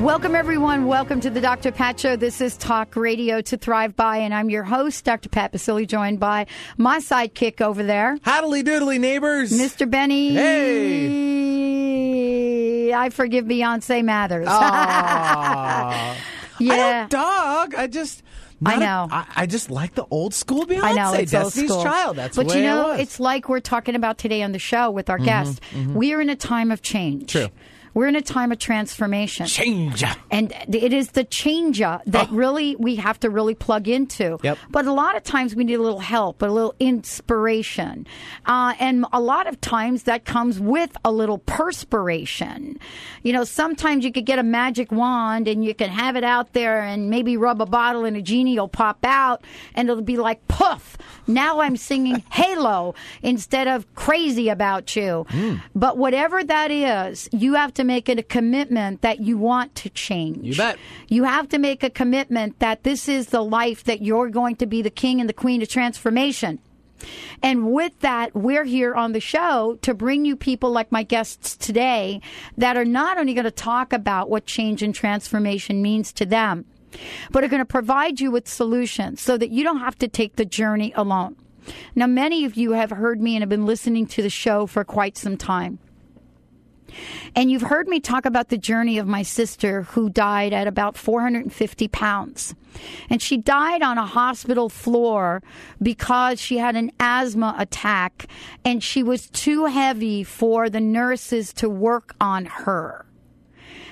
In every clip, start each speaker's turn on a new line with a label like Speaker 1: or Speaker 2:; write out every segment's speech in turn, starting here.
Speaker 1: Welcome, everyone. Welcome to the Dr. Pat Show. This is Talk Radio to Thrive By, and I'm your host, Dr. Pat Baccili, joined by my sidekick over there,
Speaker 2: Howdly doodly neighbors.
Speaker 1: Mr. Benny.
Speaker 2: Hey.
Speaker 1: I forgive Beyonce Mathers. Yeah.
Speaker 2: I dog. I just.
Speaker 1: I
Speaker 2: not a-
Speaker 1: know.
Speaker 2: I I just like the old school Beyonce.
Speaker 1: I know it's old
Speaker 2: Destiny's
Speaker 1: school.
Speaker 2: Child. That's
Speaker 1: but you know,
Speaker 2: it
Speaker 1: it's like we're talking about today on the show with our mm-hmm, guest. Mm-hmm. We are in a time of change.
Speaker 2: True.
Speaker 1: We're in a time of transformation.
Speaker 2: change.
Speaker 1: And it is the changer that
Speaker 2: Oh.
Speaker 1: really we have to really plug into.
Speaker 2: Yep.
Speaker 1: But a lot of times we need a little help, a little inspiration. Uh, and a lot of times that comes with a little perspiration. You know, sometimes you could get a magic wand and you can have it out there and maybe rub a bottle and a genie will pop out and it'll be like, poof, now I'm singing Halo instead of crazy about you.
Speaker 2: Hmm.
Speaker 1: But whatever that is, you have to make it a commitment that you want to change.
Speaker 2: You bet.
Speaker 1: You have to make a commitment that this is the life that you're going to be the king and the queen of transformation. And with that, we're here on the show to bring you people like my guests today that are not only going to talk about what change and transformation means to them, but are going to provide you with solutions so that you don't have to take the journey alone. Now, many of you have heard me and have been listening to the show for quite some time. And you've heard me talk about the journey of my sister who died at about 450 pounds. And she died on a hospital floor because she had an asthma attack and she was too heavy for the nurses to work on her.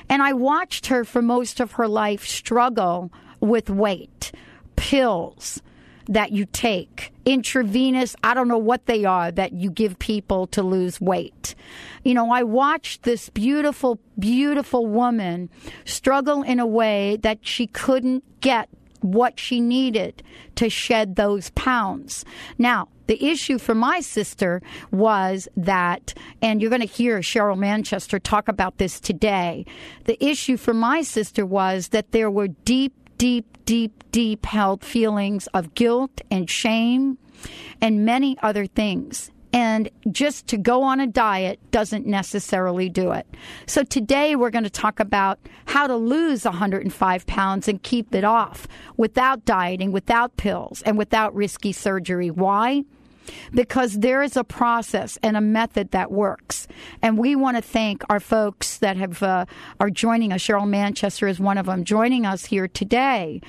Speaker 1: And I watched her for most of her life struggle with weight, pills that you take, intravenous, I don't know what they are that you give people to lose weight. You know, I watched this beautiful, beautiful woman struggle in a way that she couldn't get what she needed to shed those pounds. Now, the issue for my sister was that, and you're going to hear Cheryl Manchester talk about this today. The issue for my sister was that there were deep, deep, deep, deep held feelings of guilt and shame and many other things. And just to go on a diet doesn't necessarily do it. So today we're going to talk about how to lose 105 pounds and keep it off without dieting, without pills, and without risky surgery. Why? Because there is a process and a method that works. And we want to thank our folks that have uh, are joining us. Cheryl Manchester is one of them, joining us here today,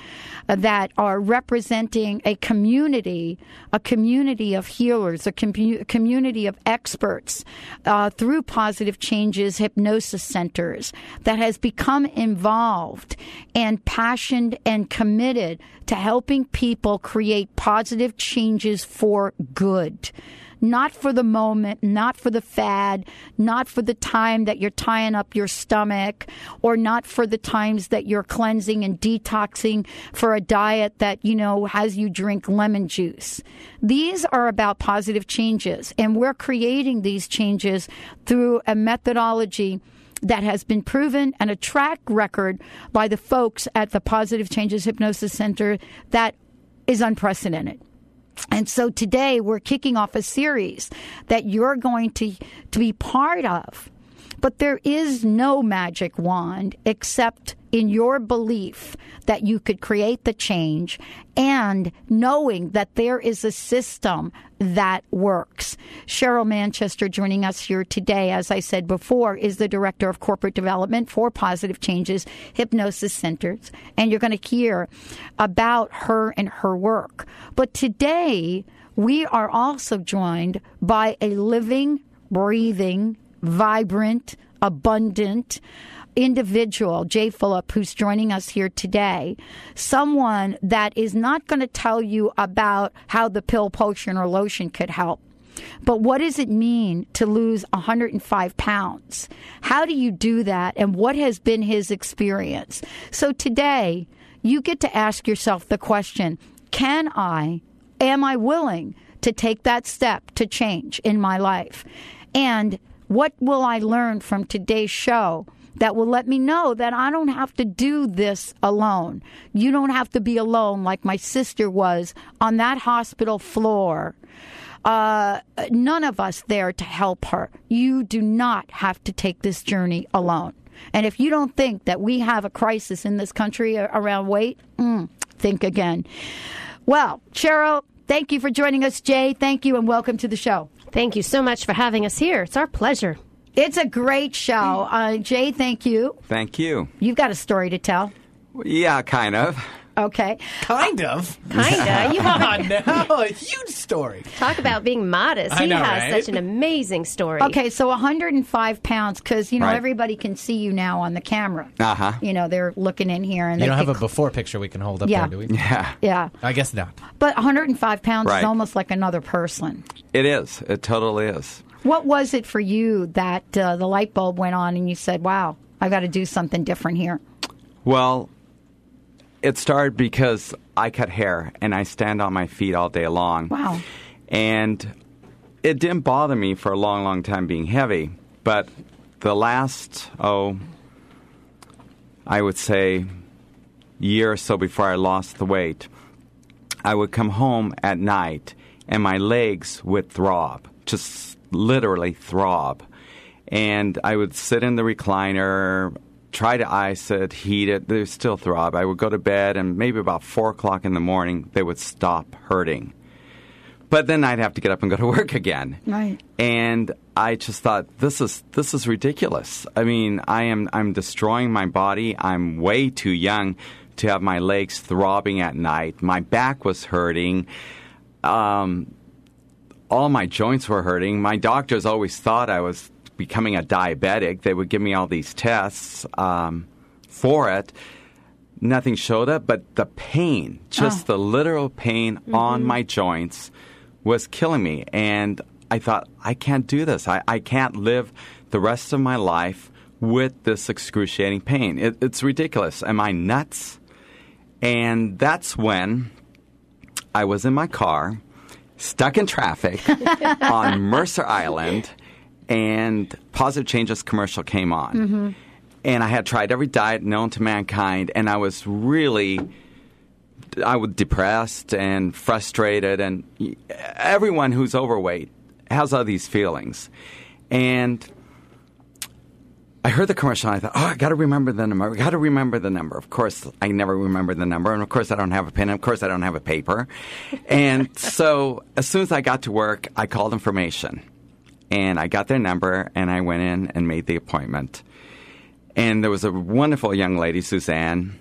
Speaker 1: uh, that are representing a community, a community of healers, a commu- community of experts uh, through Positive Changes Hypnosis Centers that has become involved and passionate and committed to helping people create positive changes for good. Not for the moment, not for the fad, not for the time that you're tying up your stomach, or not for the times that you're cleansing and detoxing for a diet that, you know, has you drink lemon juice. These are about positive changes, and we're creating these changes through a methodology that has been proven and a track record by the folks at the Positive Changes Hypnosis Center that is unprecedented. And so today we're kicking off a series that you're going to, to be part of. But there is no magic wand except in your belief that you could create the change and knowing that there is a system that works. Cheryl Manchester joining us here today, as I said before, is the Director of Corporate Development for Positive Changes Hypnosis Centers. And you're going to hear about her and her work. But today, we are also joined by a living, breathing, vibrant, abundant individual, Jay Fulop, who's joining us here today, someone that is not going to tell you about how the pill, potion, or lotion could help. But what does it mean to lose 105 pounds? How do you do that? And what has been his experience? So today, you get to ask yourself the question Can I, am I willing to take that step to change in my life? And what will I learn from today's show that will let me know that I don't have to do this alone? You don't have to be alone like my sister was on that hospital floor. Uh, none of us there to help her. You do not have to take this journey alone. And if you don't think that we have a crisis in this country around weight, mm, think again. Well, Cheryl, thank you for joining us. Jay, thank you and welcome to the show.
Speaker 3: Thank you so much for having us here. It's our pleasure.
Speaker 1: It's a great show. Uh, Jay, thank you.
Speaker 4: Thank you.
Speaker 1: You've got a story to tell.
Speaker 4: Yeah, kind of.
Speaker 1: Okay.
Speaker 2: Kind of.
Speaker 3: Kinda. You have
Speaker 2: Oh, no, a huge story.
Speaker 3: talk about being modest.
Speaker 2: I
Speaker 3: He
Speaker 2: know,
Speaker 3: has
Speaker 2: right?
Speaker 3: such an amazing story.
Speaker 1: Okay, so 105 pounds because you know
Speaker 4: Right.
Speaker 1: everybody can see you now on the camera.
Speaker 4: Uh huh.
Speaker 1: You know they're looking in here and
Speaker 2: You
Speaker 1: they
Speaker 2: don't have
Speaker 1: can-
Speaker 2: a before picture we can hold up
Speaker 1: Yeah.
Speaker 2: there, do we?
Speaker 4: Yeah,
Speaker 1: yeah,
Speaker 2: I guess not.
Speaker 1: but 105 pounds is
Speaker 4: Right.
Speaker 1: almost like another person.
Speaker 4: it is. It totally is.
Speaker 1: What was it for you that uh, the light bulb went on and you said, "Wow, I've got to do something different here"?
Speaker 4: Well, it started because I cut hair and I stand on my feet all day long.
Speaker 1: Wow.
Speaker 4: And it didn't bother me for a long, long time being heavy, but the last, oh, I would say, year or so before I lost the weight, I would come home at night and my legs would throb, just literally throb. And I would sit in the recliner, try to ice it, heat it, they still throb. I would go to bed, and maybe about 4 o'clock in the morning, they would stop hurting. But then I'd have to get up and go to work again.
Speaker 1: Right.
Speaker 4: And I just thought this is this is ridiculous. I mean, I am I'm destroying my body. I'm way too young to have my legs throbbing at night. My back was hurting. Um, all my joints were hurting. My doctors always thought I was becoming a diabetic. They would give me all these tests um, for it. Nothing showed up, but the pain, just the literal pain on my joints, was killing me. And I thought, I can't do this. I, I can't live the rest of my life with this excruciating pain. It, it's ridiculous. Am I nuts? And that's when I was in my car, stuck in traffic on Mercer Island, and Positive Changes commercial came on. Mm-hmm. And I had tried every diet known to mankind, and I was really, I was depressed and frustrated, and everyone who's overweight has all these feelings. And I heard the commercial and I thought, oh, I got to remember the number. I got to remember the number. Of course, I never remember the number. And of course, I don't have a pen. And of course, I don't have a paper. and so as soon as I got to work, I called information. And I got their number and I went in and made the appointment. And there was a wonderful young lady, Suzanne.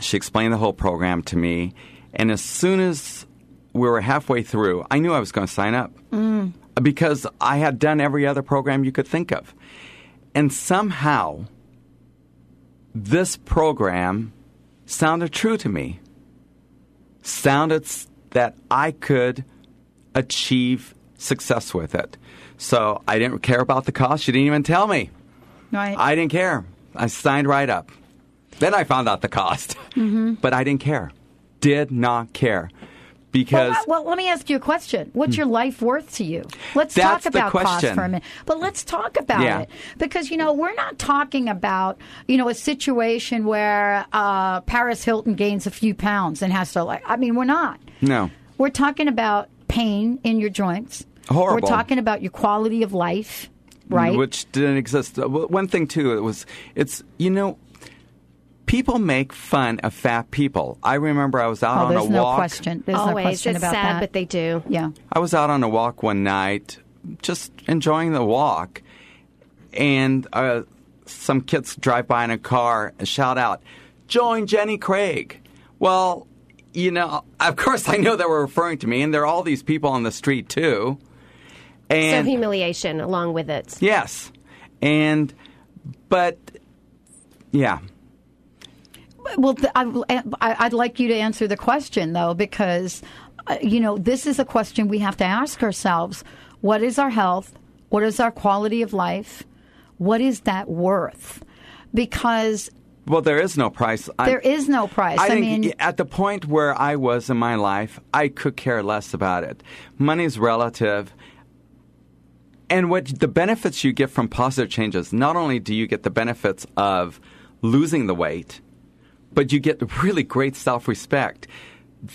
Speaker 4: She explained the whole program to me. And as soon as we were halfway through, I knew I was going to sign up mm. because I had done every other program you could think of. And somehow, this program sounded true to me. Sounded that I could achieve success with it. So I didn't care about the cost. She didn't even tell me.
Speaker 1: Right.
Speaker 4: I didn't care. I signed right up. Then I found out the cost. But I didn't care. Did not care. Because
Speaker 1: Well, well, let me ask you a question. What's your life worth to you? Let's talk about cost for a minute. But let's talk about
Speaker 4: Yeah.
Speaker 1: it because you know we're not talking about you know a situation where uh, Paris Hilton gains a few pounds and has to like. I mean, we're not.
Speaker 4: no.
Speaker 1: We're talking about pain in your joints.
Speaker 4: Horrible.
Speaker 1: We're talking about your quality of life, right?
Speaker 4: Which didn't exist. Uh, One thing too, it was it's you know, people make fun of fat people. I remember I was out
Speaker 1: oh,
Speaker 4: on
Speaker 1: there's
Speaker 4: a
Speaker 1: no
Speaker 4: walk.
Speaker 1: question. There's no
Speaker 3: Always.
Speaker 1: question
Speaker 3: it's
Speaker 1: about
Speaker 3: sad,
Speaker 1: that.
Speaker 3: but they do.
Speaker 1: yeah.
Speaker 4: I was out on a walk one night, just enjoying the walk, and uh, some kids drive by in a car and shout out, "Join Jenny Craig." Well, you know, of course I know they were referring to me, and there are all these people on the street too.
Speaker 3: So humiliation along with it.
Speaker 4: yes, and but yeah.
Speaker 1: Well, I, I- I'd like you to answer the question, though, because, uh, you know, this is a question we have to ask ourselves. What is our health? What is our quality of life? What is that worth? Because
Speaker 4: Well, there is no price. I-
Speaker 1: There is no price.
Speaker 4: I,
Speaker 1: I
Speaker 4: think
Speaker 1: mean-
Speaker 4: at the point where I was in my life, I could care less about it. Money's relative. And what the benefits you get from positive changes, not only do you get the benefits of losing the weight, but you get really great self respect.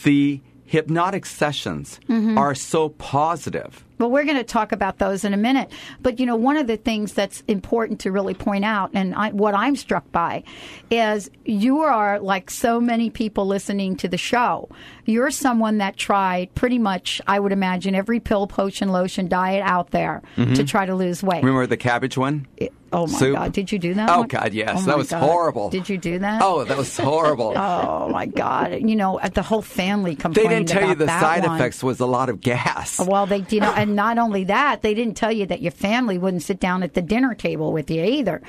Speaker 4: The hypnotic sessions
Speaker 1: Mm-hmm.
Speaker 4: are so positive.
Speaker 1: Well, we're going to talk about those in a minute. But, you know, one of the things that's important to really point out, and I, what I'm struck by, is you are like so many people listening to the show. You're someone that tried pretty much, I would imagine, every pill, potion, lotion diet out there to try to lose weight.
Speaker 4: Remember the cabbage one?
Speaker 1: Oh, my
Speaker 4: soup?
Speaker 1: God. Did you do that?
Speaker 4: Oh God, yes.
Speaker 1: Oh,
Speaker 4: that was
Speaker 1: God.
Speaker 4: horrible.
Speaker 1: Did you do that?
Speaker 4: Oh, that was horrible.
Speaker 1: Oh, my God. You know, the whole family complained.
Speaker 4: they didn't tell you the side
Speaker 1: one.
Speaker 4: effects was a lot of gas.
Speaker 1: Well, they, you know, and not only that, they didn't tell you that your family wouldn't sit down at the dinner table with you either.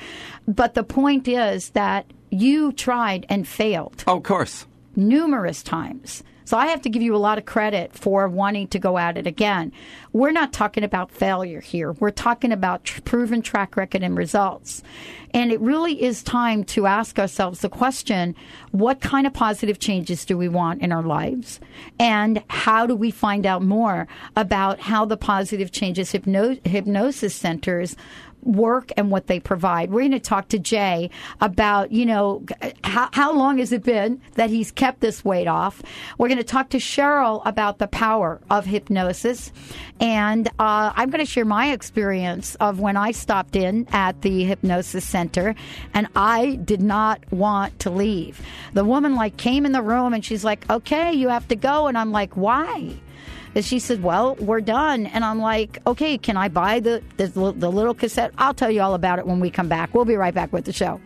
Speaker 1: But the point is that you tried and failed
Speaker 4: Oh, of course.
Speaker 1: numerous times. So I have to give you a lot of credit for wanting to go at it again. We're not talking about failure here. We're talking about tr- proven track record and results. And it really is time to ask ourselves the question, what kind of positive changes do we want in our lives? And how do we find out more about how the positive changes hypno- hypnosis centers work and what they provide. We're going to talk to Jay about, you know, how, how long has it been that he's kept this weight off? We're going to talk to Cheryl about the power of hypnosis. And uh, I'm going to share my experience of when I stopped in at the hypnosis center and I did not want to leave. The woman like came in the room and she's like, okay, you have to go. And I'm like, why? She said, "Well, we're done." And I'm like, "Okay, can I buy the, the the little cassette? I'll tell you all about it when we come back. We'll be right back with the show."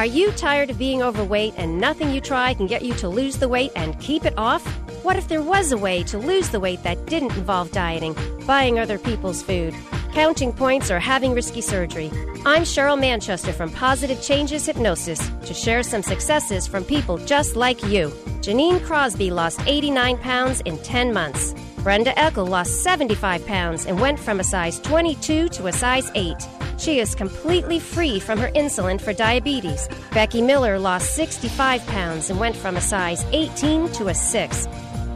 Speaker 3: Are you tired of being overweight and nothing you try can get you to lose the weight and keep it off? What if there was a way to lose the weight that didn't involve dieting, buying other people's food, counting points, or having risky surgery? I'm Cheryl Manchester from Positive Changes Hypnosis to share some successes from people just like you. Janine Crosby lost 89 pounds in 10 months. Brenda Eckel lost 75 pounds and went from a size 22 to a size 8. She is completely free from her insulin for diabetes. Becky Miller lost 65 pounds and went from a size 18 to a 6.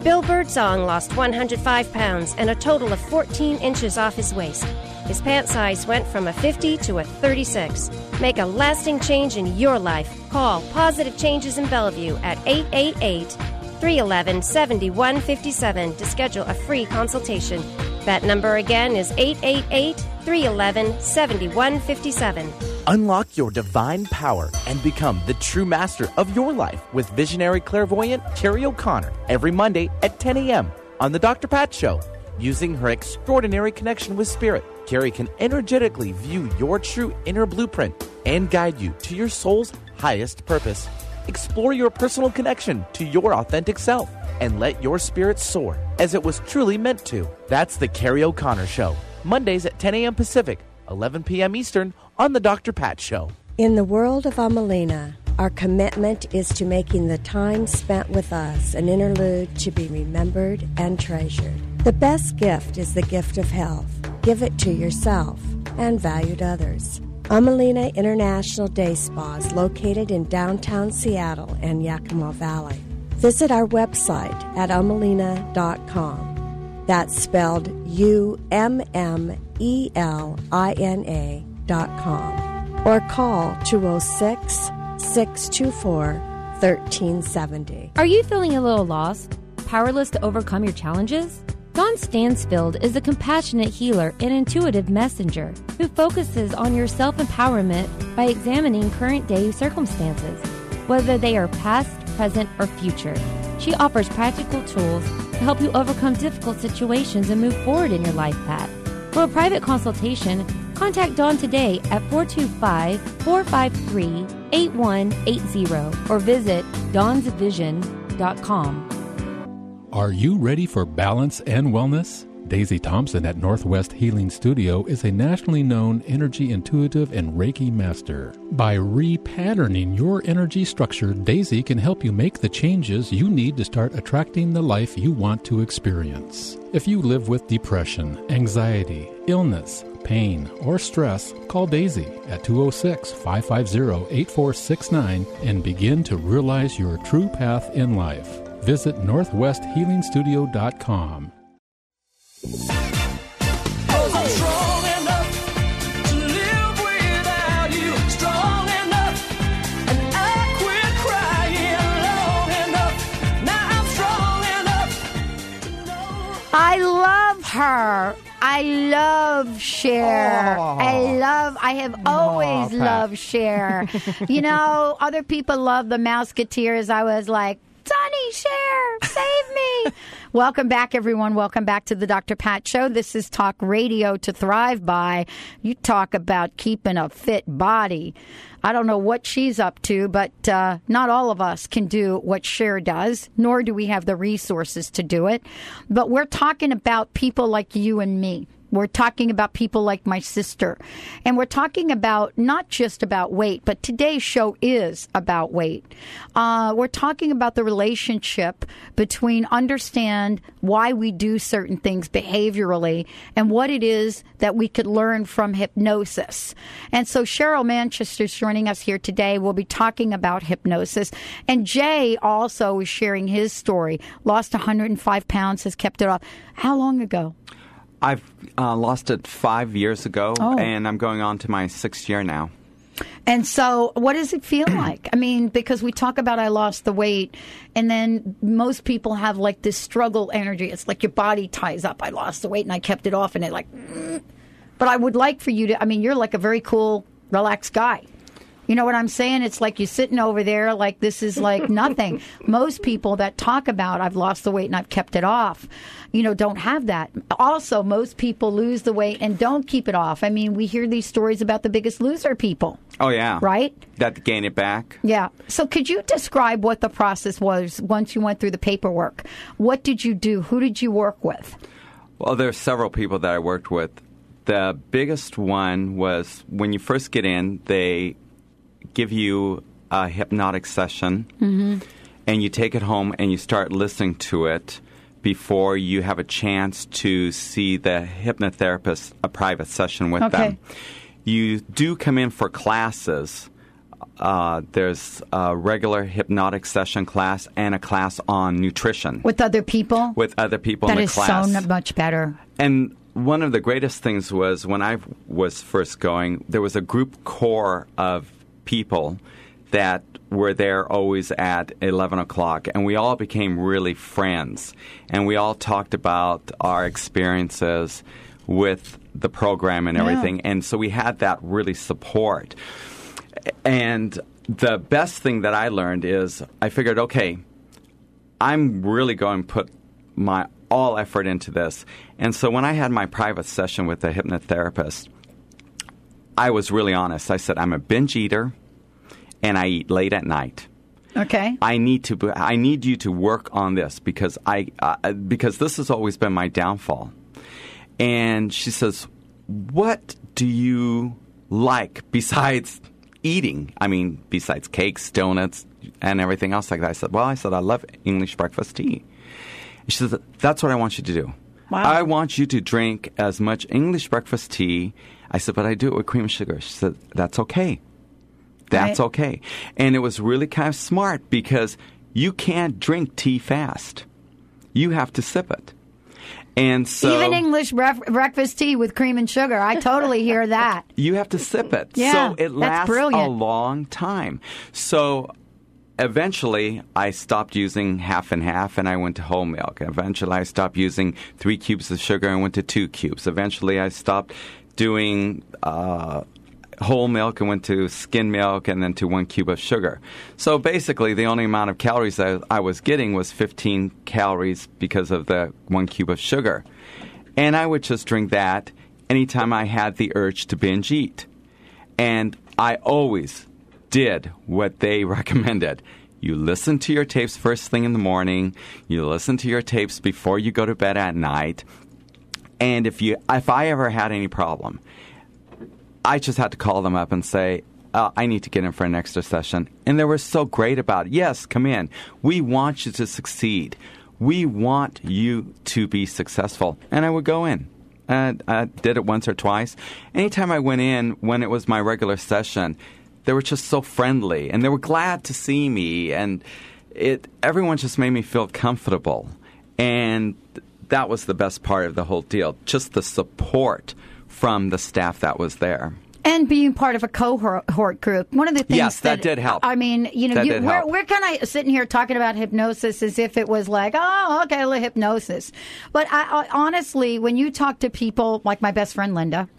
Speaker 3: Bill Birdsong lost 105 pounds and a total of 14 inches off his waist. His pant size went from a 50 to a 36. Make a lasting change in your life. Call Positive Changes in Bellevue at 888 311 7157 to schedule a free consultation. That number again is 888 311 7157.
Speaker 5: Unlock your divine power and become the true master of your life with visionary clairvoyant Carrie O'Connor every Monday at 10 a.m. on The Dr. Pat Show. Using her extraordinary connection with Spirit, Carrie can energetically view your true inner blueprint and guide you to your soul's highest purpose. Explore your personal connection to your authentic self and let your spirit soar as it was truly meant to. That's The Carrie O'Connor Show, Mondays at 10 a.m. Pacific, 11 p.m. Eastern on The Dr. Pat Show.
Speaker 6: In the world of Ummelina, our commitment is to making the time spent with us an interlude to be remembered and treasured. The best gift is the gift of health. Give it to yourself and valued others. Ummelina International Day Spa is located in downtown Seattle and Yakima Valley. Visit our website at ummelina.com. That's spelled U M M E L I N A dot com. Or call 206 624 1370.
Speaker 7: Are you feeling a little lost? Powerless to overcome your challenges? Don Stansfield is a compassionate healer and intuitive messenger who focuses on your self empowerment by examining current day circumstances, whether they are past, present, or future. She offers practical tools to help you overcome difficult situations and move forward in your life path. For a private consultation, contact Dawn today at 425 453 8180 or visit dawnsvision.com.
Speaker 8: Are you ready for balance and wellness? Daisy Thompson at Northwest Healing Studio is a nationally known energy intuitive and Reiki master. By repatterning your energy structure, Daisy can help you make the changes you need to start attracting the life you want to experience. If you live with depression, anxiety, illness, pain, or stress, call Daisy at 206 550 8469 and begin to realize your true path in life. Visit NorthwestHealingStudio.com.
Speaker 1: I love her. I love Cher. I love. I have always loved Cher. you know, other people love the Mouseketeers. I was like, Sonny, Cher, save me. Welcome back, everyone. Welcome back to the Dr. Pat Show. This is Talk Radio to Thrive By. You talk about keeping a fit body. I don't know what she's up to, but uh, not all of us can do what Cher does, nor do we have the resources to do it. But we're talking about people like you and me. We're talking about people like my sister. And we're talking about not just about weight, but today's show is about weight. Uh, we're talking about the relationship between understand why we do certain things behaviorally and what it is that we could learn from hypnosis. And so Cheryl Manchester is joining us here today. We'll be talking about hypnosis. And Jay also is sharing his story. Lost 105 pounds, has kept it off. How long ago?
Speaker 4: I've uh, lost it five years ago,
Speaker 1: Oh.
Speaker 4: and I'm going on to my sixth year now.
Speaker 1: And so, what does it feel like? I mean, because we talk about I lost the weight, and then most people have like this struggle energy. It's like your body ties up. I lost the weight and I kept it off, and it like. mm. But I would like for you to. I mean, you're like a very cool, relaxed guy. You know what I'm saying? It's like you're sitting over there like this is like nothing. Most people that talk about I've lost the weight and I've kept it off, you know, don't have that. Also, most people lose the weight and don't keep it off. I mean, we hear these stories about the biggest loser people.
Speaker 4: Oh yeah,
Speaker 1: Right?
Speaker 4: That gain it back.
Speaker 1: Yeah. So could you describe what the process was once you went through the paperwork? What did you do? Who did you work with?
Speaker 4: Well, there's several people that I worked with. The biggest one was when you first get in, they give you a hypnotic session, and you take it home and you start listening to it before you have a chance to see the hypnotherapist a private session with
Speaker 1: Okay.
Speaker 4: them. You do come in for classes. Uh, there's a regular hypnotic session class and a class on nutrition
Speaker 1: With other people?
Speaker 4: with other people
Speaker 1: That
Speaker 4: in the
Speaker 1: is
Speaker 4: class.
Speaker 1: so much better.
Speaker 4: And one of the greatest things was when I was first going, there was a group core of people that were there always at 11 o'clock, and we all became really friends. And we all talked about our experiences with the program and
Speaker 1: Yeah.
Speaker 4: everything. And so we had that really support. And the best thing that I learned is I figured, okay, I'm really going to put my all effort into this. And so when I had my private session with the hypnotherapist, I was really honest. I said, I'm a binge eater and I eat late at night.
Speaker 1: Okay.
Speaker 4: I need to. I need you to work on this because I uh, because this has always been my downfall. And she says, "What do you like besides eating? I mean, besides cakes, donuts, and everything else like that." I said, "Well, I said I love English breakfast tea." She says, "That's what I want you to do.
Speaker 1: Wow.
Speaker 4: I want you to drink as much English breakfast tea." I said, "But I do it with cream and sugar." She said, "That's okay." That's
Speaker 1: Right.
Speaker 4: okay. And it was really kind of smart because you can't drink tea fast. You have to sip it. And so
Speaker 1: Even English bref- breakfast tea with cream and sugar. I totally hear that.
Speaker 4: you have to sip it.
Speaker 1: Yeah,
Speaker 4: so it lasts a long time. So eventually I stopped using half and half and I went to whole milk. Eventually I stopped using three cubes of sugar and went to two cubes. Eventually I stopped doing uh, whole milk and went to skim milk and then to one cube of sugar. So basically the only amount of calories that I was getting was 15 calories because of the one cube of sugar. And I would just drink that anytime I had the urge to binge eat. And I always did what they recommended. You listen to your tapes first thing in the morning, you listen to your tapes before you go to bed at night. And if you if I ever had any problem, I just had to call them up and say, uh, I need to get in for an extra session. And they were so great about it. Yes, come in. We want you to succeed. We want you to be successful. And I would go in. Uh, I did it once or twice. Anytime I went in, when it was my regular session, they were just so friendly and they were glad to see me, and it everyone just made me feel comfortable, and that was the best part of the whole deal. Just the support from the staff that was there.
Speaker 1: And being part of a cohort group. One of the things
Speaker 4: yes, that, that did help.
Speaker 1: I mean, you know, you, we're, we're kind of sitting here talking about hypnosis as if it was like, oh, okay, a little hypnosis. But I, I, honestly, when you talk to people like my best friend Linda,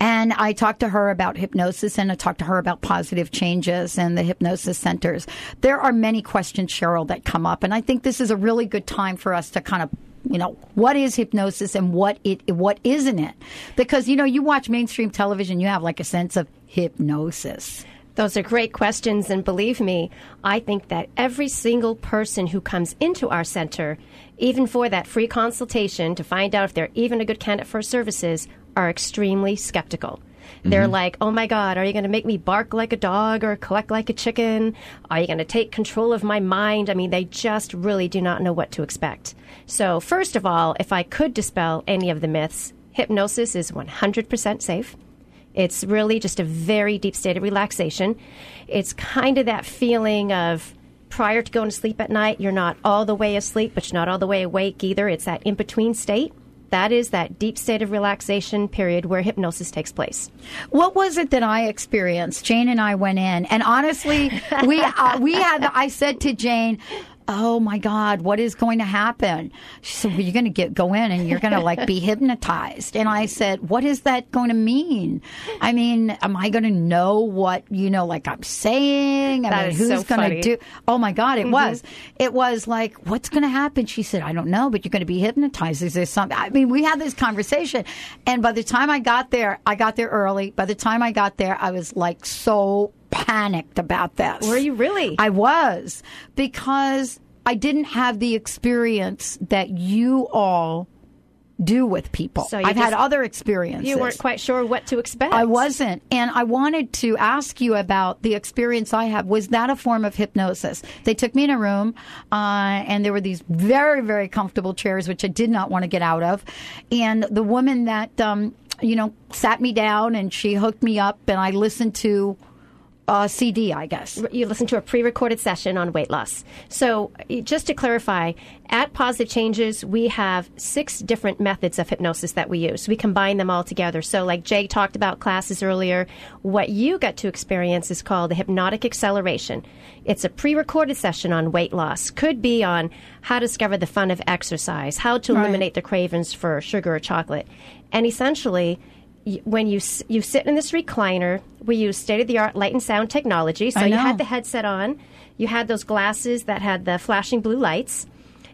Speaker 1: and I talked to her about hypnosis and I talked to her about positive changes and the hypnosis centers. There are many questions, Cheryl, that come up. And I think this is a really good time for us to kind of you know what is hypnosis and what it what isn't it? Because you know you watch mainstream television you have like a sense of hypnosis.
Speaker 3: Those are great questions and believe me i think that every single person who comes into our center even for that free consultation to find out if they're even a good candidate for services are extremely skeptical they're mm-hmm. like, oh my God, are you going to make me bark like a dog or collect like a chicken? Are you going to take control of my mind? I mean, they just really do not know what to expect. So, first of all, if I could dispel any of the myths, hypnosis is 100% safe. It's really just a very deep state of relaxation. It's kind of that feeling of prior to going to sleep at night, you're not all the way asleep, but you're not all the way awake either. It's that in between state. That is that deep state of relaxation period where hypnosis takes place.
Speaker 1: What was it that I experienced? Jane and I went in, and honestly, we uh, we had. I said to Jane, oh my God, what is going to happen? She said, well, you're going to get, go in and you're going to like be hypnotized. And I said, what is that going to mean? I mean, am I going to know what, you know, like I'm saying? I
Speaker 3: that
Speaker 1: mean, who's
Speaker 3: so
Speaker 1: going to do? Oh my God, it mm-hmm. was. It was like, what's going to happen? She said, I don't know, but you're going to be hypnotized. Is there something? I mean, we had this conversation. And by the time I got there, I got there early. By the time I got there, I was like so panicked about this.
Speaker 3: Were you really?
Speaker 1: I was because I didn't have the experience that you all do with people. So I've had other experiences.
Speaker 3: You weren't quite sure what to expect.
Speaker 1: I wasn't. And I wanted to ask you about the experience I have. Was that a form of hypnosis? They took me in a room, uh, and there were these very, very comfortable chairs, which I did not want to get out of. And the woman that, um, you know, sat me down and she hooked me up, and I listened to uh, CD, I guess.
Speaker 3: You listen to a pre recorded session on weight loss. So, just to clarify, at Positive Changes, we have six different methods of hypnosis that we use. We combine them all together. So, like Jay talked about classes earlier, what you get to experience is called the hypnotic acceleration. It's a pre recorded session on weight loss, could be on how to discover the fun of exercise, how to right. eliminate the cravings for sugar or chocolate. And essentially, when you you sit in this recliner, we use state of the art light and sound technology. So you had the headset on, you had those glasses that had the flashing blue lights,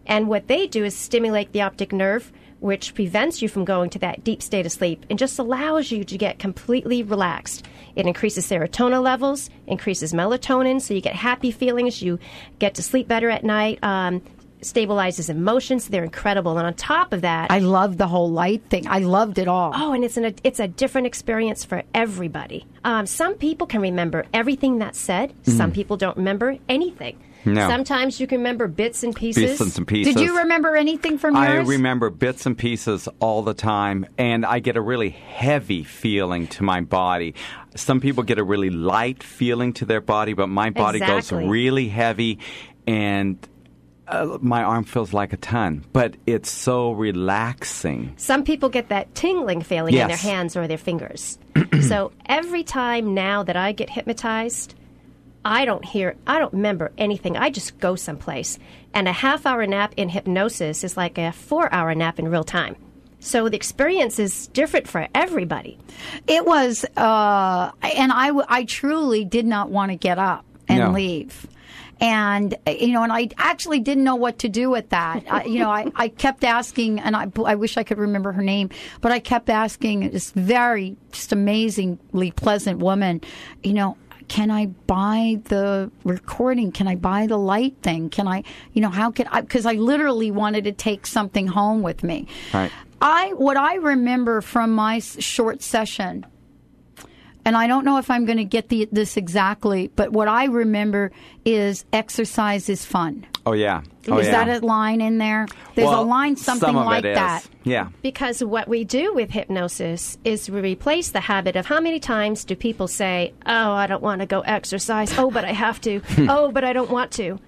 Speaker 3: and what they do is stimulate the optic nerve, which prevents you from going to that deep state of sleep and just allows you to get completely relaxed. It increases serotonin levels, increases melatonin, so you get happy feelings. You get to sleep better at night. Um, stabilizes emotions. They're incredible. And on top of that,
Speaker 1: I love the whole light thing. I loved it all.
Speaker 3: Oh, and it's an, it's a different experience for everybody. Um, some people can remember everything that's said. Mm. Some people don't remember anything.
Speaker 4: No.
Speaker 3: Sometimes you can remember bits and pieces.
Speaker 4: Bits and pieces.
Speaker 1: Did you remember anything from yours?
Speaker 4: I remember bits and pieces all the time, and I get a really heavy feeling to my body. Some people get a really light feeling to their body, but my body
Speaker 3: exactly.
Speaker 4: goes really heavy, and uh, my arm feels like a ton, but it's so relaxing.
Speaker 3: Some people get that tingling feeling
Speaker 4: yes.
Speaker 3: in their hands or their fingers. so every time now that I get hypnotized, I don't hear, I don't remember anything. I just go someplace. And a half hour nap in hypnosis is like a four hour nap in real time. So the experience is different for everybody.
Speaker 1: It was, uh, and I, I truly did not want to get up and
Speaker 4: no.
Speaker 1: leave and you know, and I actually didn't know what to do with that. I, you know, I, I kept asking, and I, I wish I could remember her name, but I kept asking this very just amazingly pleasant woman, you know, can I buy the recording? Can I buy the light thing? Can I, you know, how can I? Because I literally wanted to take something home with me.
Speaker 4: Right.
Speaker 1: I what I remember from my short session and I don't know if I'm going to get the, this exactly, but what I remember is exercise is fun.
Speaker 4: Oh yeah. Oh
Speaker 1: is
Speaker 4: yeah.
Speaker 1: that a line in there? There's a line something
Speaker 4: some of
Speaker 1: like
Speaker 4: it is.
Speaker 1: that.
Speaker 4: Yeah.
Speaker 3: Because what we do with hypnosis is we replace the habit of how many times do people say, Oh, I don't want to go exercise. Oh, but I have to. oh, but I don't want to.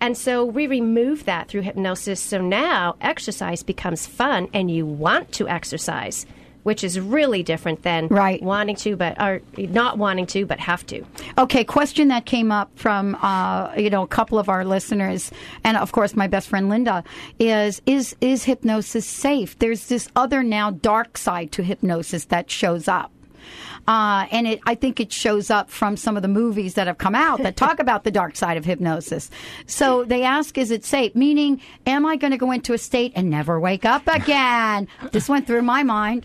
Speaker 3: And so we remove that through hypnosis. So now exercise becomes fun and you want to exercise, which is really different than
Speaker 1: Right.
Speaker 3: wanting to, but or not wanting to, but have to.
Speaker 1: Okay, question that came up from uh, you know a couple of our listeners, and of course my best friend Linda is is is hypnosis safe? There's this other now dark side to hypnosis that shows up. Uh, and it, I think it shows up from some of the movies that have come out that talk about the dark side of hypnosis. So they ask, is it safe? Meaning, am I going to go into a state and never wake up again? this went through my mind.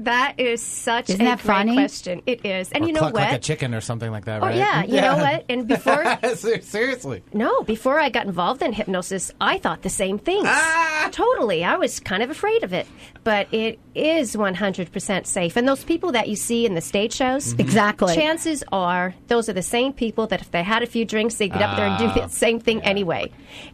Speaker 3: That is such
Speaker 1: Isn't
Speaker 3: a
Speaker 1: that
Speaker 3: great
Speaker 1: funny?
Speaker 3: question. It is. And
Speaker 2: or
Speaker 3: you know
Speaker 2: cluck
Speaker 3: what?
Speaker 2: like a chicken or something like that,
Speaker 3: Oh
Speaker 2: right?
Speaker 3: yeah, you know what? And before
Speaker 2: Seriously.
Speaker 3: No, before I got involved in hypnosis, I thought the same things.
Speaker 2: Ah!
Speaker 3: Totally. I was kind of afraid of it. But it is 100% safe. And those people that you see in the stage shows,
Speaker 2: Mm-hmm.
Speaker 1: Exactly.
Speaker 3: chances are those are the same people that if they had a few drinks, they'd get up there and do
Speaker 2: Ah.
Speaker 3: the same thing anyway.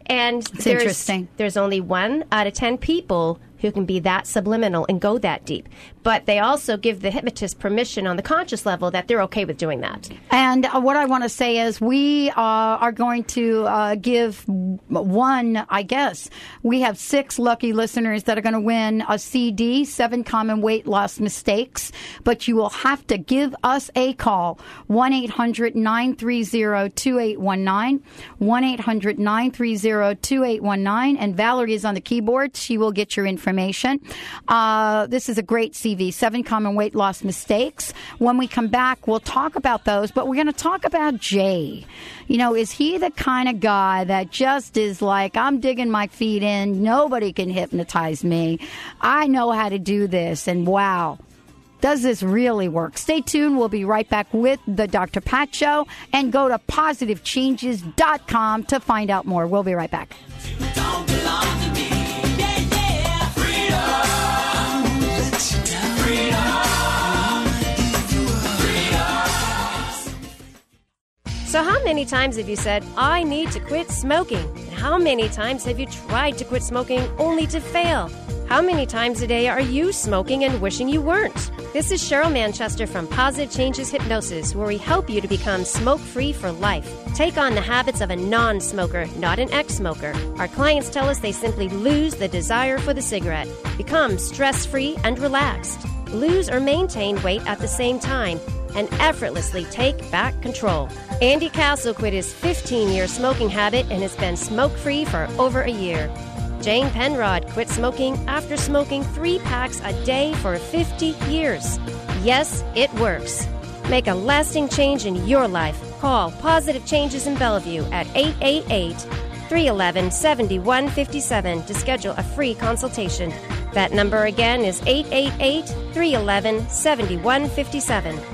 Speaker 3: And there's,
Speaker 1: interesting.
Speaker 3: there's only one out of 10 people who can be that subliminal and go that deep. But they also give the hypnotist permission on the conscious level that they're okay with doing that.
Speaker 1: And uh, what I want to say is, we uh, are going to uh, give one, I guess. We have six lucky listeners that are going to win a CD, Seven Common Weight Loss Mistakes. But you will have to give us a call 1 800 930 2819. 1 800 930 2819. And Valerie is on the keyboard. She will get your information. Uh, this is a great CV, Seven Common Weight Loss Mistakes. When we come back, we'll talk about those, but we're going to talk about Jay. You know, is he the kind of guy that just is like, I'm digging my feet in, nobody can hypnotize me. I know how to do this, and wow. Does this really work? Stay tuned. We'll be right back with the Dr. Pat Show and go to positivechanges.com to find out more. We'll be right back.
Speaker 3: So, how many times have you said, I need to quit smoking? And how many times have you tried to quit smoking only to fail? How many times a day are you smoking and wishing you weren't? This is Cheryl Manchester from Positive Changes Hypnosis, where we help you to become smoke free for life. Take on the habits of a non smoker, not an ex smoker. Our clients tell us they simply lose the desire for the cigarette, become stress free and relaxed, lose or maintain weight at the same time and effortlessly take back control. Andy Castle quit his 15 year smoking habit and has been smoke free for over a year. Jane Penrod quit smoking after smoking three packs a day for 50 years. Yes, it works. Make a lasting change in your life. Call Positive Changes in Bellevue at 888 311 7157 to schedule a free consultation. That number again is 888 311 7157.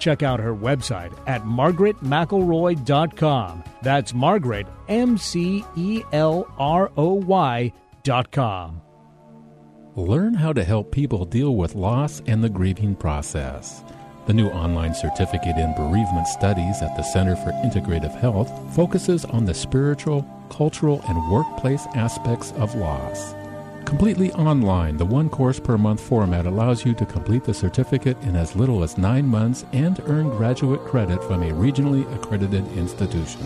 Speaker 9: Check out her website at margaretmcelroy.com. That's Margaret, M C E L R O Y dot com.
Speaker 8: Learn how to help people deal with loss and the grieving process. The new online certificate in bereavement studies at the Center for Integrative Health focuses on the spiritual, cultural, and workplace aspects of loss. Completely online, the one course per month format allows you to complete the certificate in as little as nine months and earn graduate credit from a regionally accredited institution.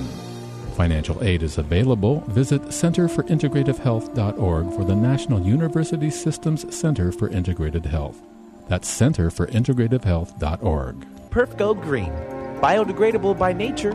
Speaker 8: Financial aid is available. Visit centerforintegrativehealth.org for the National University Systems Center for Integrated Health. That's centerforintegrativehealth.org.
Speaker 5: Perfgo Green. Biodegradable by nature,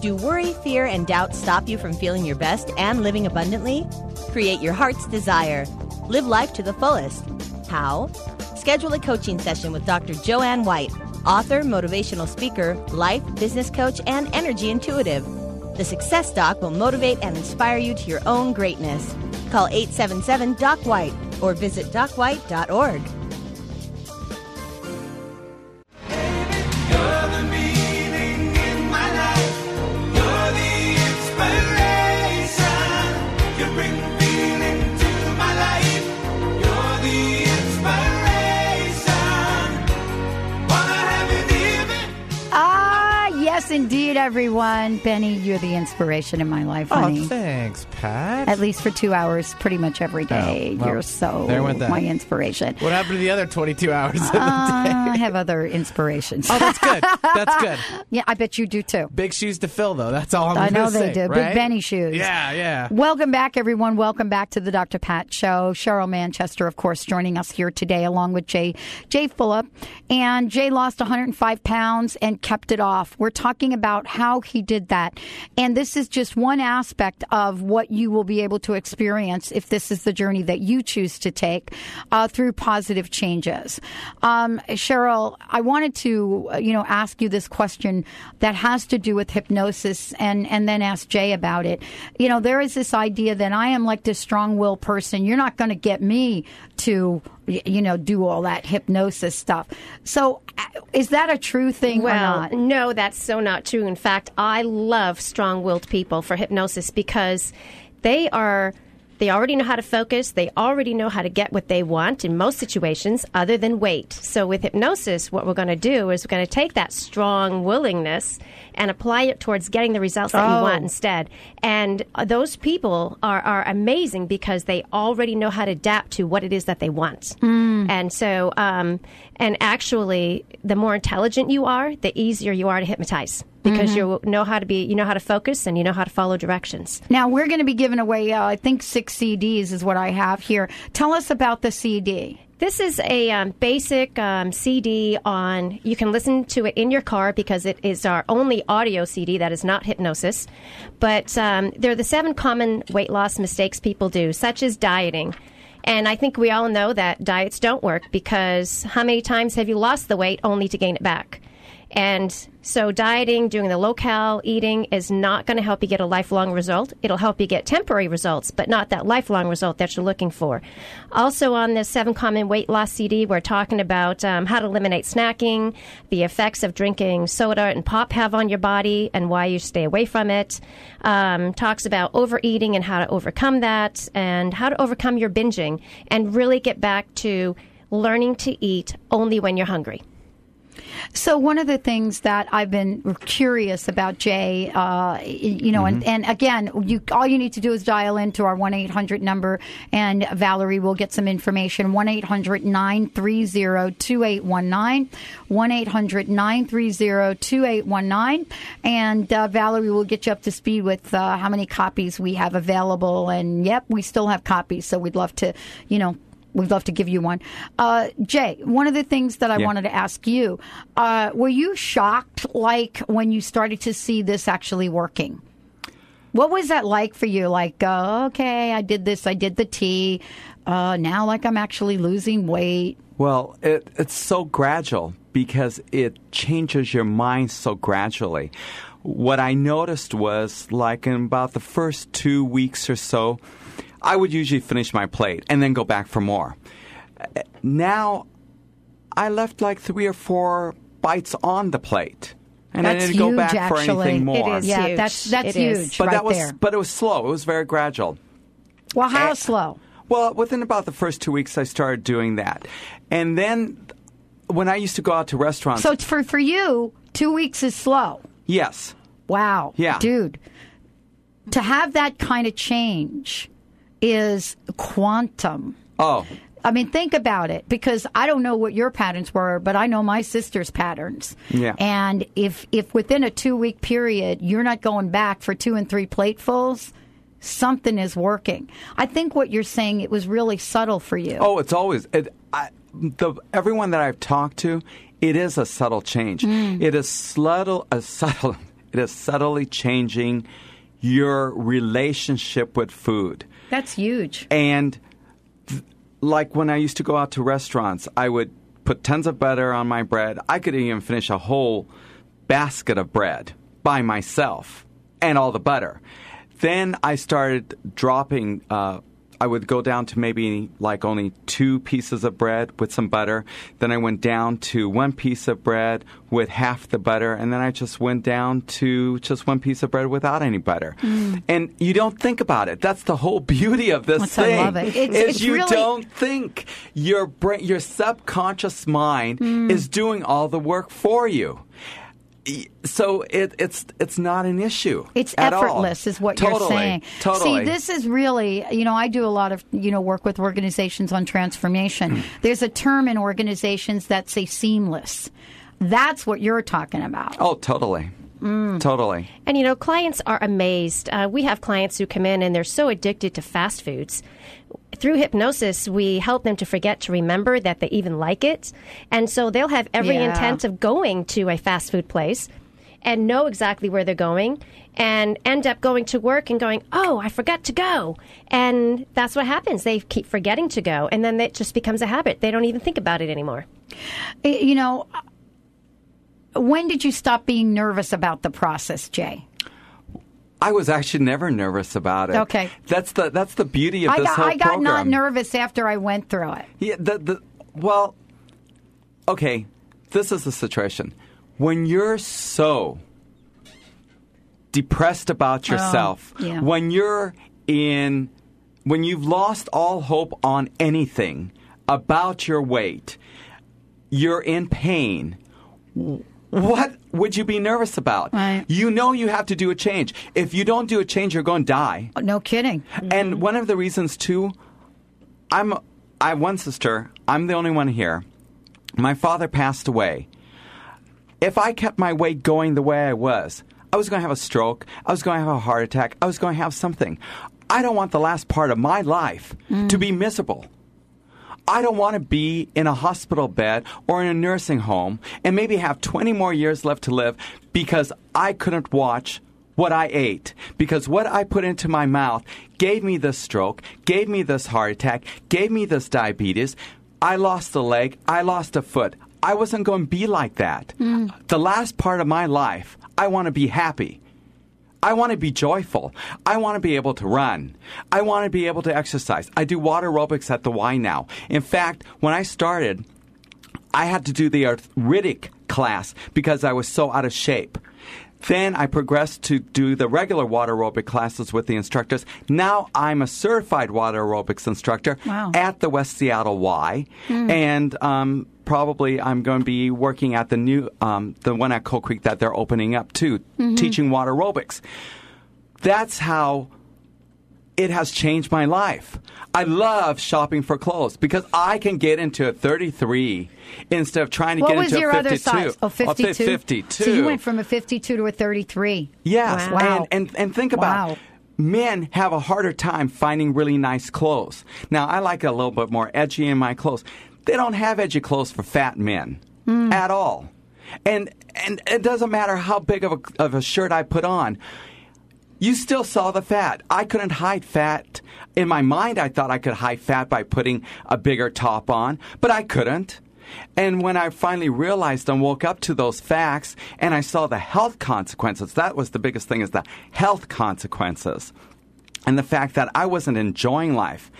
Speaker 10: Do worry, fear, and doubt stop you from feeling your best and living abundantly? Create your heart's desire. Live life to the fullest. How? Schedule a coaching session with Dr. Joanne White, author, motivational speaker, life, business coach, and energy intuitive. The Success Doc will motivate and inspire you to your own greatness. Call 877 Doc White or visit docwhite.org.
Speaker 1: Ah, yes, everyone. Benny, you're the inspiration in my life, honey.
Speaker 2: Oh, thanks, Pat.
Speaker 1: At least for two hours, pretty much every day.
Speaker 2: Oh, well,
Speaker 1: you're so
Speaker 2: there went that.
Speaker 1: my inspiration.
Speaker 2: What happened to the other 22 hours of the day?
Speaker 1: Uh, I have other inspirations.
Speaker 2: Oh, that's good. That's good.
Speaker 1: yeah, I bet you do too.
Speaker 2: Big shoes to fill, though. That's all I'm
Speaker 1: I know they
Speaker 2: say,
Speaker 1: do.
Speaker 2: right?
Speaker 1: Big Benny shoes.
Speaker 2: Yeah, yeah.
Speaker 1: Welcome back, everyone. Welcome back to the Dr. Pat Show. Cheryl Manchester, of course, joining us here today, along with Jay Jay Fulop. And Jay lost 105 pounds and kept it off. We're talking about how he did that, and this is just one aspect of what you will be able to experience if this is the journey that you choose to take uh, through positive changes. Um, Cheryl, I wanted to, you know, ask you this question that has to do with hypnosis, and and then ask Jay about it. You know, there is this idea that I am like this strong will person. You're not going to get me to, you know, do all that hypnosis stuff. So, uh, is that a true thing or
Speaker 3: Well,
Speaker 1: not?
Speaker 3: no, that's so not true. In fact, I love strong-willed people for hypnosis because they are they already know how to focus. They already know how to get what they want in most situations, other than wait. So with hypnosis, what we're going to do is we're going to take that strong willingness and apply it towards getting the results that
Speaker 1: Oh.
Speaker 3: you want instead. And uh, those people are, are amazing because they already know how to adapt to what it is that they want. And so, um, and actually, the more intelligent you are, the easier you are to hypnotize because you know how to be, you know how to focus, and you know how to follow directions.
Speaker 1: Now we're going to be giving away, uh, I think, six CDs is what I have here. Tell us about the CD.
Speaker 3: This is a um, basic um, CD on. You can listen to it in your car because it is our only audio CD that is not hypnosis. But um, they're the seven common weight loss mistakes people do, such as dieting. And I think we all know that diets don't work because how many times have you lost the weight only to gain it back? And so, dieting, doing the low cal eating is not going to help you get a lifelong result. It'll help you get temporary results, but not that lifelong result that you're looking for. Also, on the Seven Common Weight Loss CD, we're talking about um, how to eliminate snacking, the effects of drinking soda and pop have on your body, and why you stay away from it. Um, talks about overeating and how to overcome that, and how to overcome your binging, and really get back to learning to eat only when you're hungry.
Speaker 1: So one of the things that I've been curious about, Jay, uh, you know, and, and again, you all you need to do is dial into our one eight hundred number, and Valerie will get some information. One 2819 one 2819 and uh, Valerie will get you up to speed with uh, how many copies we have available. And yep, we still have copies, so we'd love to, you know. We'd love to give you one. Uh, Jay, one of the things that I
Speaker 4: Yeah.
Speaker 1: wanted to ask you uh, were you shocked, like, when you started to see this actually working? What was that like for you? Like, uh, okay, I did this, I did the tea. Uh, now, like, I'm actually losing weight.
Speaker 4: Well, it, it's so gradual because it changes your mind so gradually. What I noticed was like in about the first two weeks or so, I would usually finish my plate and then go back for more. Now, I left like three or four bites on the plate. And I
Speaker 1: That's
Speaker 4: didn't go
Speaker 1: huge,
Speaker 4: back for
Speaker 1: actually.
Speaker 4: anything more.
Speaker 3: is.
Speaker 1: Yeah,
Speaker 3: huge.
Speaker 1: that's that's
Speaker 3: It is.
Speaker 1: huge
Speaker 4: But
Speaker 1: right
Speaker 4: that was
Speaker 1: there.
Speaker 4: but it was slow. It was very gradual.
Speaker 1: well, how
Speaker 4: eh,
Speaker 1: slow?
Speaker 4: Well, within about the first two weeks, I started doing that, and then when I used to go out to restaurants,
Speaker 1: So for for you, two weeks is slow.
Speaker 4: yes,
Speaker 1: Wow.
Speaker 4: Yeah.
Speaker 1: Dude, to have that kind of change is quantum.
Speaker 4: oh,
Speaker 1: I mean, think about it because I don't know what your patterns were, but I know my sister's patterns.
Speaker 4: Yeah.
Speaker 1: And if if within a two week period you're not going back for two and three platefuls, something is working. I think what you're saying it was really subtle for you.
Speaker 4: Oh, it's always it, I, the everyone that I've talked to. It is a subtle change.
Speaker 1: Mm.
Speaker 4: It is subtle, a subtle. It is subtly changing your relationship with food.
Speaker 1: That's huge.
Speaker 4: And th- like when I used to go out to restaurants, I would put tons of butter on my bread. I could even finish a whole basket of bread by myself and all the butter. Then I started dropping. Uh, I would go down to maybe like only two pieces of bread with some butter. Then I went down to one piece of bread with half the butter, and then I just went down to just one piece of bread without any butter. Mm. And you don't think about it. That's the whole beauty of this
Speaker 1: Yes, I
Speaker 4: thing.
Speaker 1: love it. It's-
Speaker 4: is
Speaker 1: it's
Speaker 4: you
Speaker 1: really-
Speaker 4: don't think your brain, your subconscious mind mm. is doing all the work for you. So it, it's it's not an issue.
Speaker 1: It's
Speaker 4: at all.
Speaker 1: effortless, is what
Speaker 4: Totally,
Speaker 1: you're saying.
Speaker 4: Totally.
Speaker 1: See, this is really, you know, I do a lot of, you know, work with organizations on transformation. There's a term in organizations that say seamless. That's what you're talking about.
Speaker 4: oh, totally,
Speaker 1: Mm.
Speaker 4: totally.
Speaker 3: And you know, clients are amazed. Uh, we have clients who come in and they're so addicted to fast foods. Through hypnosis, we help them to forget to remember that they even like it. And so they'll have every
Speaker 1: Yeah.
Speaker 3: intent of going to a fast food place and know exactly where they're going and end up going to work and going, oh, I forgot to go. And that's what happens. They keep forgetting to go. And then it just becomes a habit. They don't even think about it anymore.
Speaker 1: You know, when did you stop being nervous about the process, Jay?
Speaker 4: I was actually never nervous about it.
Speaker 1: Okay.
Speaker 4: that's the that's the beauty of
Speaker 1: I
Speaker 4: this
Speaker 1: got,
Speaker 4: whole
Speaker 1: I got
Speaker 4: program.
Speaker 1: not nervous after I went through it.
Speaker 4: Yeah, the, the, well, okay, this is the situation. When you're so depressed about oh, yourself,
Speaker 1: Oh, yeah.
Speaker 4: when you're in, when you've lost all hope on anything about your weight, you're in pain. What would you be nervous about?
Speaker 1: Right.
Speaker 4: You know you have to do a change. If you don't do a change, you're going to die.
Speaker 1: Oh, no kidding.
Speaker 4: And one of the reasons too, I'm I have one sister. I'm the only one here. My father passed away. If I kept my weight going the way I was, I was going to have a stroke. I was going to have a heart attack. I was going to have something. I don't want the last part of my life to mm. be miserable. I don't want to be in a hospital bed or in a nursing home and maybe have 20 more years left to live because I couldn't watch what I ate. Because what I put into my mouth gave me this stroke, gave me this heart attack, gave me this diabetes. I lost a leg, I lost a foot. I wasn't going to be like that. Hmm. The last part of my life, I want to be happy. I want to be joyful. I want to be able to run. I want to be able to exercise. I do water aerobics at the Y now. In fact, when I started, I had to do the arthritic class because I was so out of shape. Then I progressed to do the regular water aerobic classes with the instructors. Now I'm a certified water aerobics instructor
Speaker 1: Wow.
Speaker 4: at the West Seattle Y, and um, probably I'm going to be working at the new um, the one at Coal Creek that they're opening up too, teaching water aerobics. That's how it has changed my life. I love shopping for clothes because I can get into a 33 instead of trying to
Speaker 1: What
Speaker 4: get
Speaker 1: was
Speaker 4: into
Speaker 1: your
Speaker 4: a
Speaker 1: other
Speaker 4: 52.
Speaker 1: size? Oh, 52?
Speaker 4: 52.
Speaker 1: So you went from a 52 to a 33.
Speaker 4: Yes,
Speaker 1: Wow.
Speaker 4: and, and and think about
Speaker 1: Wow.
Speaker 4: it. men have a harder time finding really nice clothes. Now I like it a little bit more edgy in my clothes. They don't have edgy clothes for fat men
Speaker 1: Hmm.
Speaker 4: at all, and and it doesn't matter how big of a of a shirt I put on. You still saw the fat. I couldn't hide fat. In my mind, I thought I could hide fat by putting a bigger top on, but I couldn't. And when I finally realized and woke up to those facts and I saw the health consequences, that was the biggest thing is the health consequences. And the fact that I wasn't enjoying life.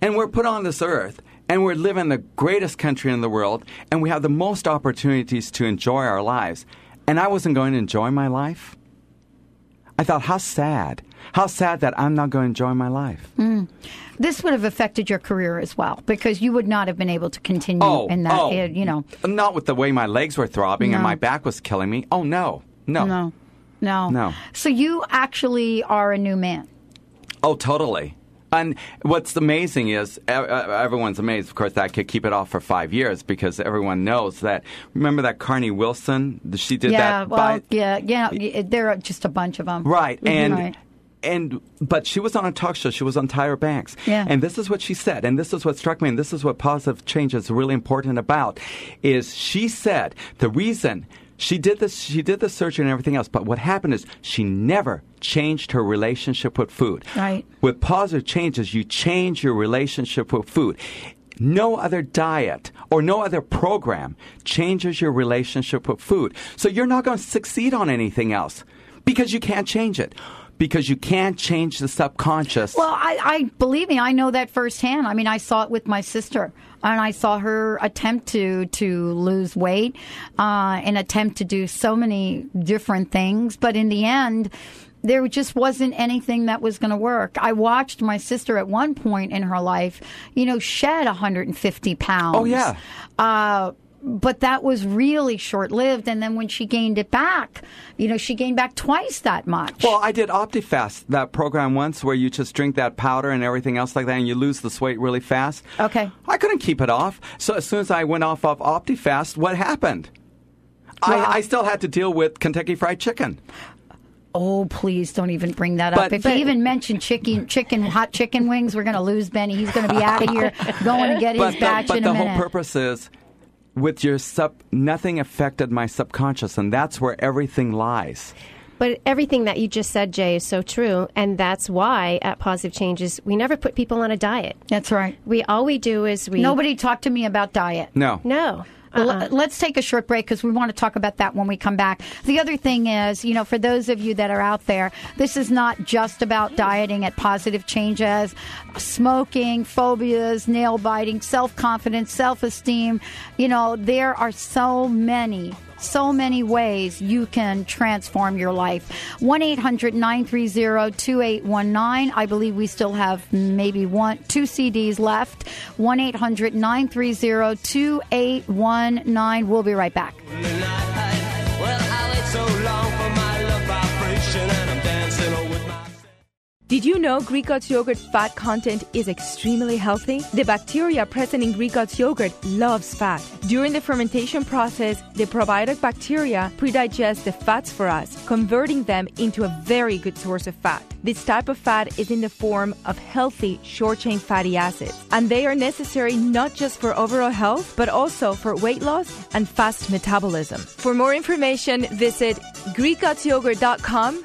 Speaker 4: And we're put on this earth and we're living in the greatest country in the world and we have the most opportunities to enjoy our lives. And I wasn't going to enjoy my life. I thought, how sad. How sad that I'm not going to enjoy my life. Mm.
Speaker 1: This would have affected your career as well because you would not have been able to continue
Speaker 4: Oh,
Speaker 1: in that,
Speaker 4: oh.
Speaker 1: you know.
Speaker 4: Not with the way my legs were throbbing and my back was killing me. Oh, no. No.
Speaker 1: No. No.
Speaker 4: No.
Speaker 1: So you actually are a new man.
Speaker 4: Oh, totally. And what's amazing is everyone's amazed, of course, that could keep it off for five years because everyone knows that. Remember that Carnie Wilson? She did
Speaker 1: yeah,
Speaker 4: that.
Speaker 1: well,
Speaker 4: by,
Speaker 1: yeah, yeah. There are just a bunch of them.
Speaker 4: Right, mm-hmm. and
Speaker 1: Right.
Speaker 4: and but she was on a talk show. She was on Tyra Banks,
Speaker 1: Yeah.
Speaker 4: and this is what she said, and this is what struck me, and this is what positive change is really important about. Is she said the reason she did this, she did the surgery and everything else, but what happened is she never changed her relationship with food.
Speaker 1: Right.
Speaker 4: With positive changes, you change your relationship with food. No other diet or no other program changes your relationship with food. So you're not going to succeed on anything else because you can't change it. Because you can't change the subconscious.
Speaker 1: Well, I, I believe me, I know that firsthand. I mean, I saw it with my sister, and I saw her attempt to to lose weight, uh, and attempt to do so many different things. But in the end, there just wasn't anything that was going to work. I watched my sister at one point in her life, you know, shed 150 pounds.
Speaker 4: Oh, yeah.
Speaker 1: Uh, but that was really short lived. And then when she gained it back, you know, she gained back twice that much.
Speaker 4: Well, I did OptiFast, that program once where you just drink that powder and everything else like that, and you lose the weight really fast.
Speaker 1: Okay.
Speaker 4: I couldn't keep it off. So as soon as I went off of OptiFast, what happened?
Speaker 1: Well-
Speaker 4: I, I still had to deal with Kentucky Fried Chicken.
Speaker 1: Oh, please don't even bring that up. If
Speaker 4: but-
Speaker 1: you even mention chicken, chicken, hot chicken wings, we're going to lose Benny. He's going to be out of here, going to get his
Speaker 4: but the,
Speaker 1: batch
Speaker 4: but
Speaker 1: in
Speaker 4: the
Speaker 1: a
Speaker 4: whole purpose is with your sub, nothing affected my subconscious, and that's where everything lies.
Speaker 3: But everything that you just said, Jay, is so true, and that's why at Positive Changes we never put people on a diet.
Speaker 1: That's right.
Speaker 3: We all we do is we
Speaker 1: Nobody talked to me about diet.
Speaker 4: No.
Speaker 3: no. Uh-uh.
Speaker 1: Let's take a short break because we want to talk about that when we come back. The other thing is, you know, for those of you that are out there, this is not just about dieting at positive changes, smoking, phobias, nail biting, self confidence, self esteem. You know, there are so many. So many ways you can transform your life. 1 800 930 2819. I believe we still have maybe one, two CDs left. 1 800 930 2819. We'll be right back.
Speaker 11: Did you know Greek God's yogurt fat content is extremely healthy? The bacteria present in Greek God's yogurt loves fat. During the fermentation process, the probiotic bacteria predigest the fats for us, converting them into a very good source of fat. This type of fat is in the form of healthy short chain fatty acids, and they are necessary not just for overall health, but also for weight loss and fast metabolism. For more information, visit GreekGodsYogurt.com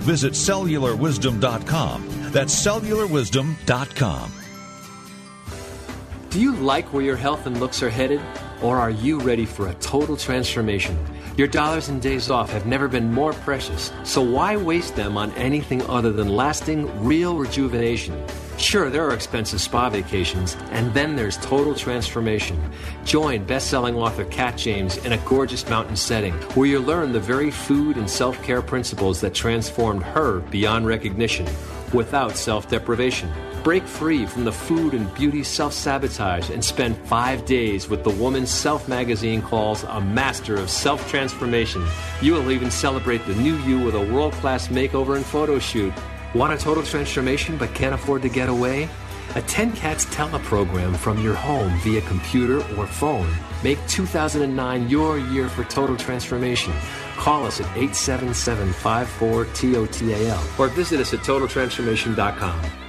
Speaker 12: Visit cellularwisdom.com. That's cellularwisdom.com.
Speaker 13: Do you like where your health and looks are headed? Or are you ready for a total transformation? Your dollars and days off have never been more precious, so why waste them on anything other than lasting, real rejuvenation? Sure, there are expensive spa vacations, and then there's total transformation. Join best-selling author Kat James in a gorgeous mountain setting where you'll learn the very food and self-care principles that transformed her beyond recognition without self-deprivation. Break free from the food and beauty self sabotage and spend five days with the woman Self magazine calls a master of self transformation. You will even celebrate the new you with a world class makeover and photo shoot. Want a total transformation but can't afford to get away? Attend Kat's teleprogram from your home via computer or phone. Make 2009 your year for total transformation. Call us at 877 54 TOTAL or visit us at totaltransformation.com.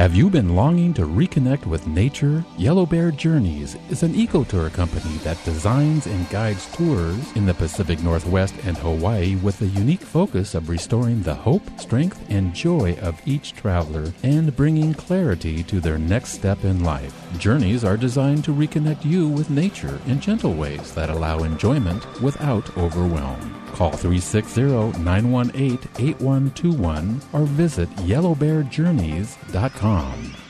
Speaker 8: Have you been longing to reconnect with nature? Yellow Bear Journeys is an eco-tour company that designs and guides tours in the Pacific Northwest and Hawaii with a unique focus of restoring the hope, strength, and joy of each traveler and bringing clarity to their next step in life. Journeys are designed to reconnect you with nature in gentle ways that allow enjoyment without overwhelm. Call 360-918-8121 or visit yellowbearjourneys.com.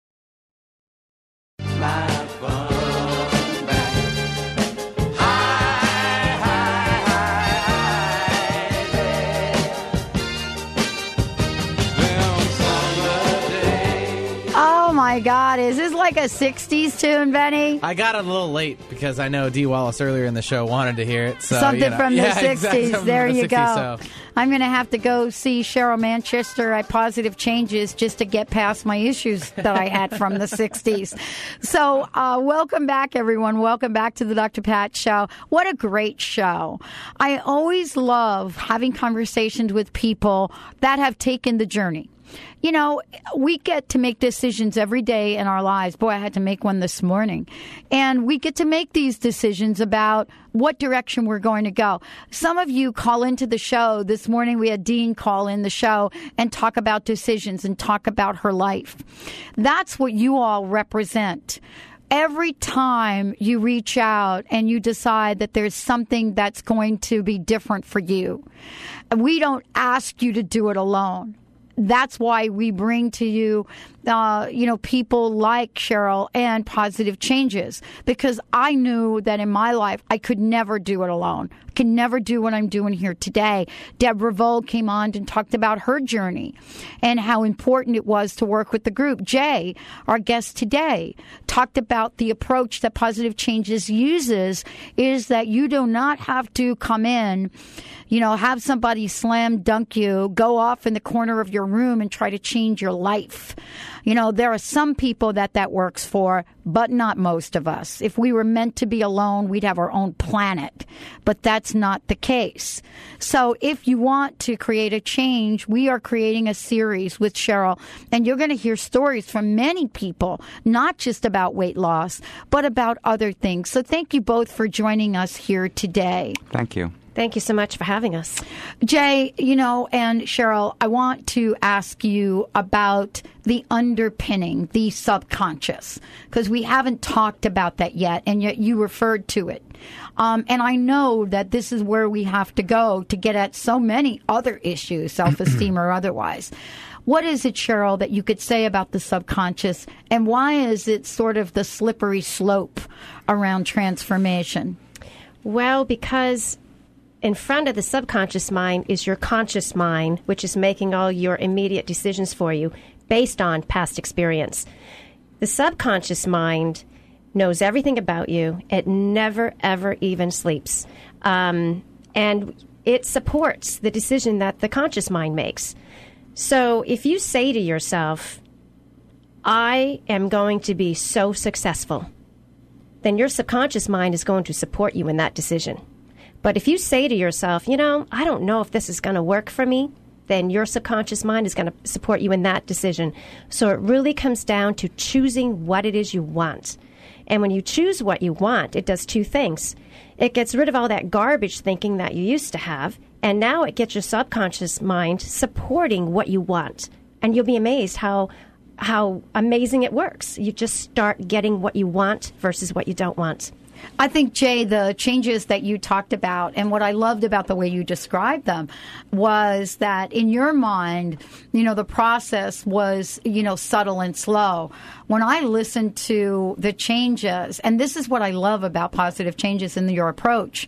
Speaker 1: My God, is this like a 60s tune, Benny?
Speaker 2: I got it a little late because I know D. Wallace earlier in the show wanted to hear it. So,
Speaker 1: Something
Speaker 2: you know.
Speaker 1: from the
Speaker 2: Yeah,
Speaker 1: 60s.
Speaker 2: exactly,
Speaker 1: there
Speaker 2: the
Speaker 1: you
Speaker 2: 60s,
Speaker 1: go.
Speaker 2: so.
Speaker 1: I'm going to have to go see Cheryl Manchester at Positive Changes just to get past my issues that I had from the 60s. So, uh, welcome back, everyone. Welcome back to the Dr. Pat Show. What a great show. I always love having conversations with people that have taken the journey. You know, we get to make decisions every day in our lives. Boy, I had to make one this morning. And we get to make these decisions about what direction we're going to go. Some of you call into the show. This morning we had Dean call in the show and talk about decisions and talk about her life. That's what you all represent every time you reach out and you decide that there's something that's going to be different for you, we don't ask you to do it alone. That's why we bring to you, uh, you know, people like Cheryl and positive changes because I knew that in my life I could never do it alone. I could never do what I'm doing here today. Deborah Vole came on and talked about her journey and how important it was to work with the group. Jay, our guest today, talked about the approach that positive changes uses is that you do not have to come in you know, have somebody slam dunk you, go off in the corner of your room and try to change your life. You know, there are some people that that works for, but not most of us. If we were meant to be alone, we'd have our own planet, but that's not the case. So if you want to create a change, we are creating a series with Cheryl, and you're going to hear stories from many people, not just about weight loss, but about other things. So thank you both for joining us here today.
Speaker 4: Thank you.
Speaker 3: Thank you so much for having us.
Speaker 1: Jay, you know, and Cheryl, I want to ask you about the underpinning, the subconscious, because we haven't talked about that yet, and yet you referred to it. Um, and I know that this is where we have to go to get at so many other issues, self esteem or otherwise. What is it, Cheryl, that you could say about the subconscious, and why is it sort of the slippery slope around transformation?
Speaker 3: Well, because in front of the subconscious mind is your conscious mind, which is making all your immediate decisions for you based on past experience. The subconscious mind knows everything about you. It never, ever even sleeps. Um, and it supports the decision that the conscious mind makes. So if you say to yourself, I am going to be so successful, then your subconscious mind is going to support you in that decision. But if you say to yourself, you know, I don't know if this is going to work for me, then your subconscious mind is going to support you in that decision. So it really comes down to choosing what it is you want. And when you choose what you want, it does two things. It gets rid of all that garbage thinking that you used to have, and now it gets your subconscious mind supporting what you want. And you'll be amazed how how amazing it works. You just start getting what you want versus what you don't want.
Speaker 1: I think, Jay, the changes that you talked about and what I loved about the way you described them was that in your mind, you know, the process was, you know, subtle and slow. When I listened to the changes, and this is what I love about positive changes in your approach,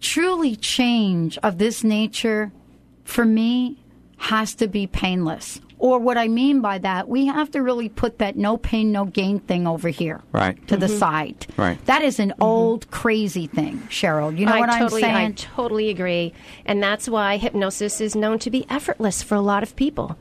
Speaker 1: truly change of this nature for me has to be painless. Or what I mean by that, we have to really put that no pain, no gain thing over here.
Speaker 4: Right.
Speaker 1: To the mm-hmm. side.
Speaker 4: Right.
Speaker 1: That is an mm-hmm. old crazy thing, Cheryl. You know
Speaker 3: I
Speaker 1: what
Speaker 3: totally,
Speaker 1: I'm saying?
Speaker 3: I totally agree. And that's why hypnosis is known to be effortless for a lot of people.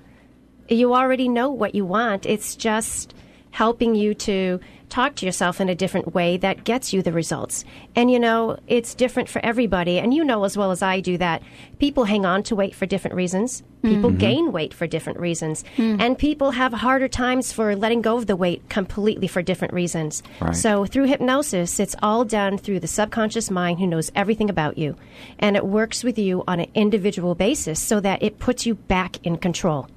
Speaker 3: You already know what you want. It's just helping you to talk to yourself in a different way that gets you the results. And you know, it's different for everybody. And you know as well as I do that people hang on to weight for different reasons. People
Speaker 14: Mhm.
Speaker 3: gain weight for different reasons.
Speaker 14: Mm.
Speaker 3: And people have harder times for letting go of the weight completely for different reasons.
Speaker 14: Right.
Speaker 3: So through hypnosis, it's all done through the subconscious mind who knows everything about you. And it works with you on an individual basis so that it puts you back in control.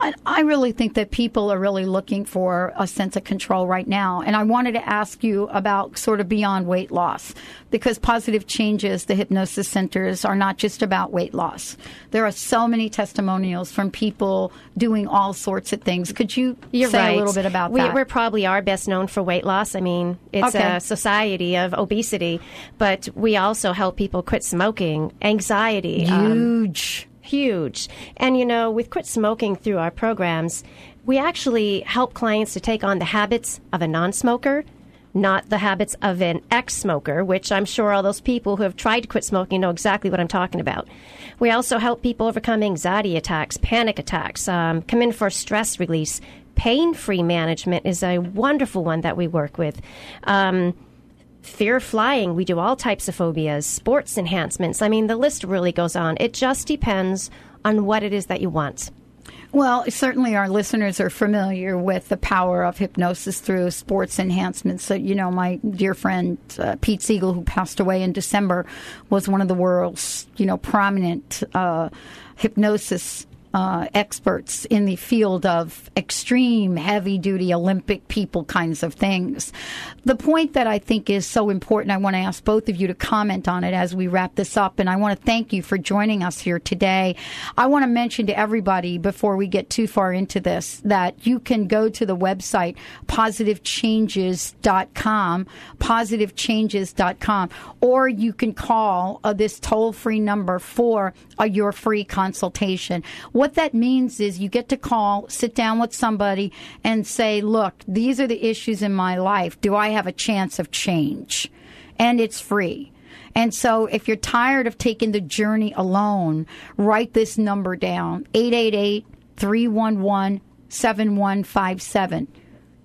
Speaker 1: I, I really think that people are really looking for a sense of control right now. And I wanted to ask you about sort of beyond weight loss because positive changes, the hypnosis centers are not just about weight loss. There are so many testimonials from people doing all sorts of things. Could you
Speaker 3: You're
Speaker 1: say
Speaker 3: right.
Speaker 1: a little bit about
Speaker 3: we,
Speaker 1: that?
Speaker 3: We're probably are best known for weight loss. I mean, it's
Speaker 1: Okay.
Speaker 3: a society of obesity, but we also help people quit smoking, anxiety.
Speaker 1: Um, Huge.
Speaker 3: Huge. And, you know, with quit smoking through our programs, we actually help clients to take on the habits of a non smoker. Not the habits of an ex smoker, which I'm sure all those people who have tried to quit smoking know exactly what I'm talking about. We also help people overcome anxiety attacks, panic attacks, um, come in for stress release. Pain free management is a wonderful one that we work with. Um, fear flying. We do all types of phobias, sports enhancements. I mean, the list really goes on. It just depends on what it is that you want.
Speaker 1: Well, certainly our listeners are familiar with the power of hypnosis through sports enhancements. So, you know, my dear friend uh, Pete Siegel, who passed away in December, was one of the world's, you know, prominent uh, hypnosis uh, experts in the field of extreme, heavy duty Olympic people kinds of things. The point that I think is so important, I want to ask both of you to comment on it as we wrap this up. And I want to thank you for joining us here today. I want to mention to everybody before we get too far into this that you can go to the website positivechanges.com, positivechanges.com, or you can call uh, this toll free number for your free consultation. What that means is you get to call, sit down with somebody, and say, Look, these are the issues in my life. Do I have a chance of change? And it's free. And so if you're tired of taking the journey alone, write this number down 888 311 7157.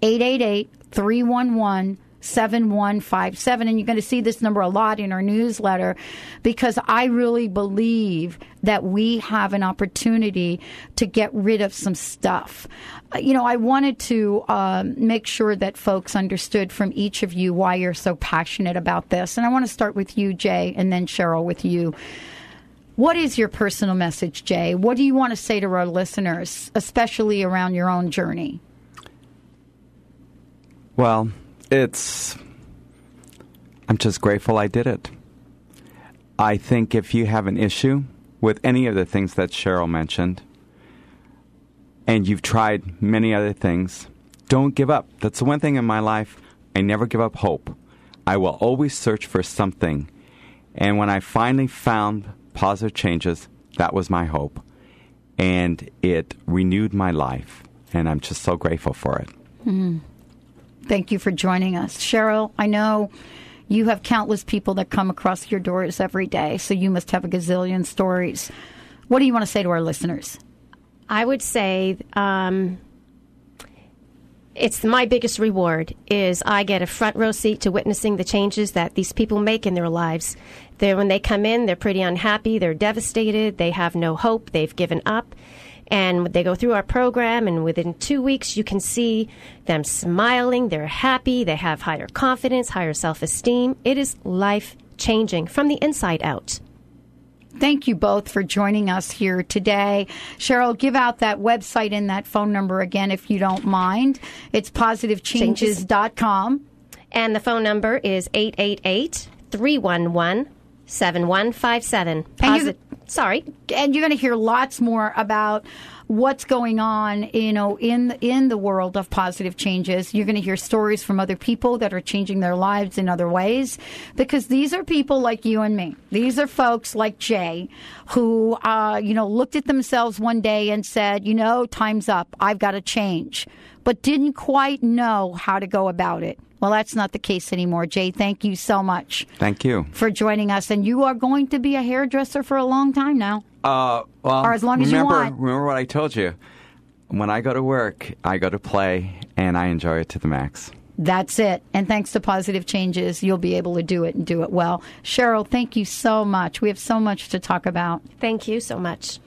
Speaker 1: 888 311 7157. And you're going to see this number a lot in our newsletter because I really believe that we have an opportunity to get rid of some stuff. Uh, You know, I wanted to um, make sure that folks understood from each of you why you're so passionate about this. And I want to start with you, Jay, and then Cheryl with you. What is your personal message, Jay? What do you want to say to our listeners, especially around your own journey?
Speaker 4: Well, it's. I'm just grateful I did it. I think if you have an issue with any of the things that Cheryl mentioned, and you've tried many other things, don't give up. That's the one thing in my life. I never give up hope. I will always search for something. And when I finally found positive changes, that was my hope. And it renewed my life. And I'm just so grateful for it.
Speaker 1: Hmm. Thank you for joining us. Cheryl, I know you have countless people that come across your doors every day, so you must have a gazillion stories. What do you want to say to our listeners?
Speaker 3: I would say um, it's my biggest reward is I get a front row seat to witnessing the changes that these people make in their lives. They're, when they come in, they're pretty unhappy, they're devastated, they have no hope, they've given up. And they go through our program, and within two weeks, you can see them smiling, they're happy, they have higher confidence, higher self esteem. It is life changing from the inside out.
Speaker 1: Thank you both for joining us here today. Cheryl, give out that website and that phone number again if you don't mind. It's positivechanges.com.
Speaker 3: And the phone number is 888 311 7157.
Speaker 1: And you're, sorry, and you're going to hear lots more about what's going on, you know, in in the world of positive changes. You're going to hear stories from other people that are changing their lives in other ways, because these are people like you and me. These are folks like Jay, who, uh, you know, looked at themselves one day and said, you know, time's up. I've got to change, but didn't quite know how to go about it. Well, that's not the case anymore. Jay, thank you so much
Speaker 4: Thank you.
Speaker 1: for joining us. And you are going to be a hairdresser for a long time now.
Speaker 4: Uh, well,
Speaker 1: Or as long as you want.
Speaker 4: Remember what I told you. When I go to work, I go to play, and I enjoy it to the max.
Speaker 1: That's it. And thanks to positive changes, you'll be able to do it and do it well. Cheryl, thank you so much. We have so much to talk about.
Speaker 3: Thank you so much.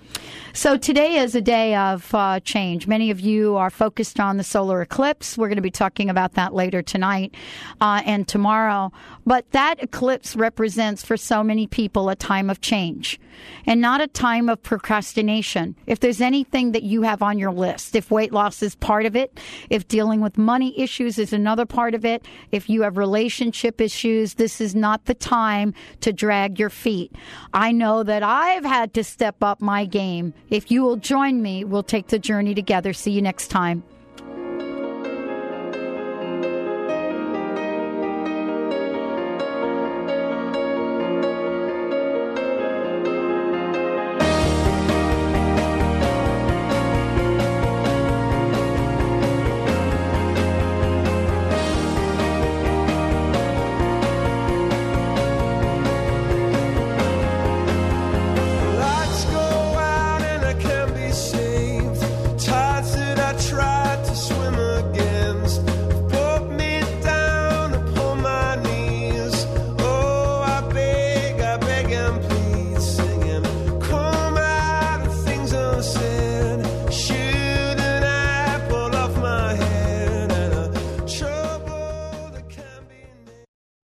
Speaker 1: So today is a day of uh, change. Many of you are focused on the solar eclipse. We're going to be talking about that later tonight uh, and tomorrow. But that eclipse represents for so many people a time of change and not a time of procrastination. If there's anything that you have on your list, if weight loss is part of it, if dealing with money issues is another part of it, if you have relationship issues, this is not the time to drag your feet. I know that I've had to step up my game. If you will join me, we'll take the journey together. See you next time.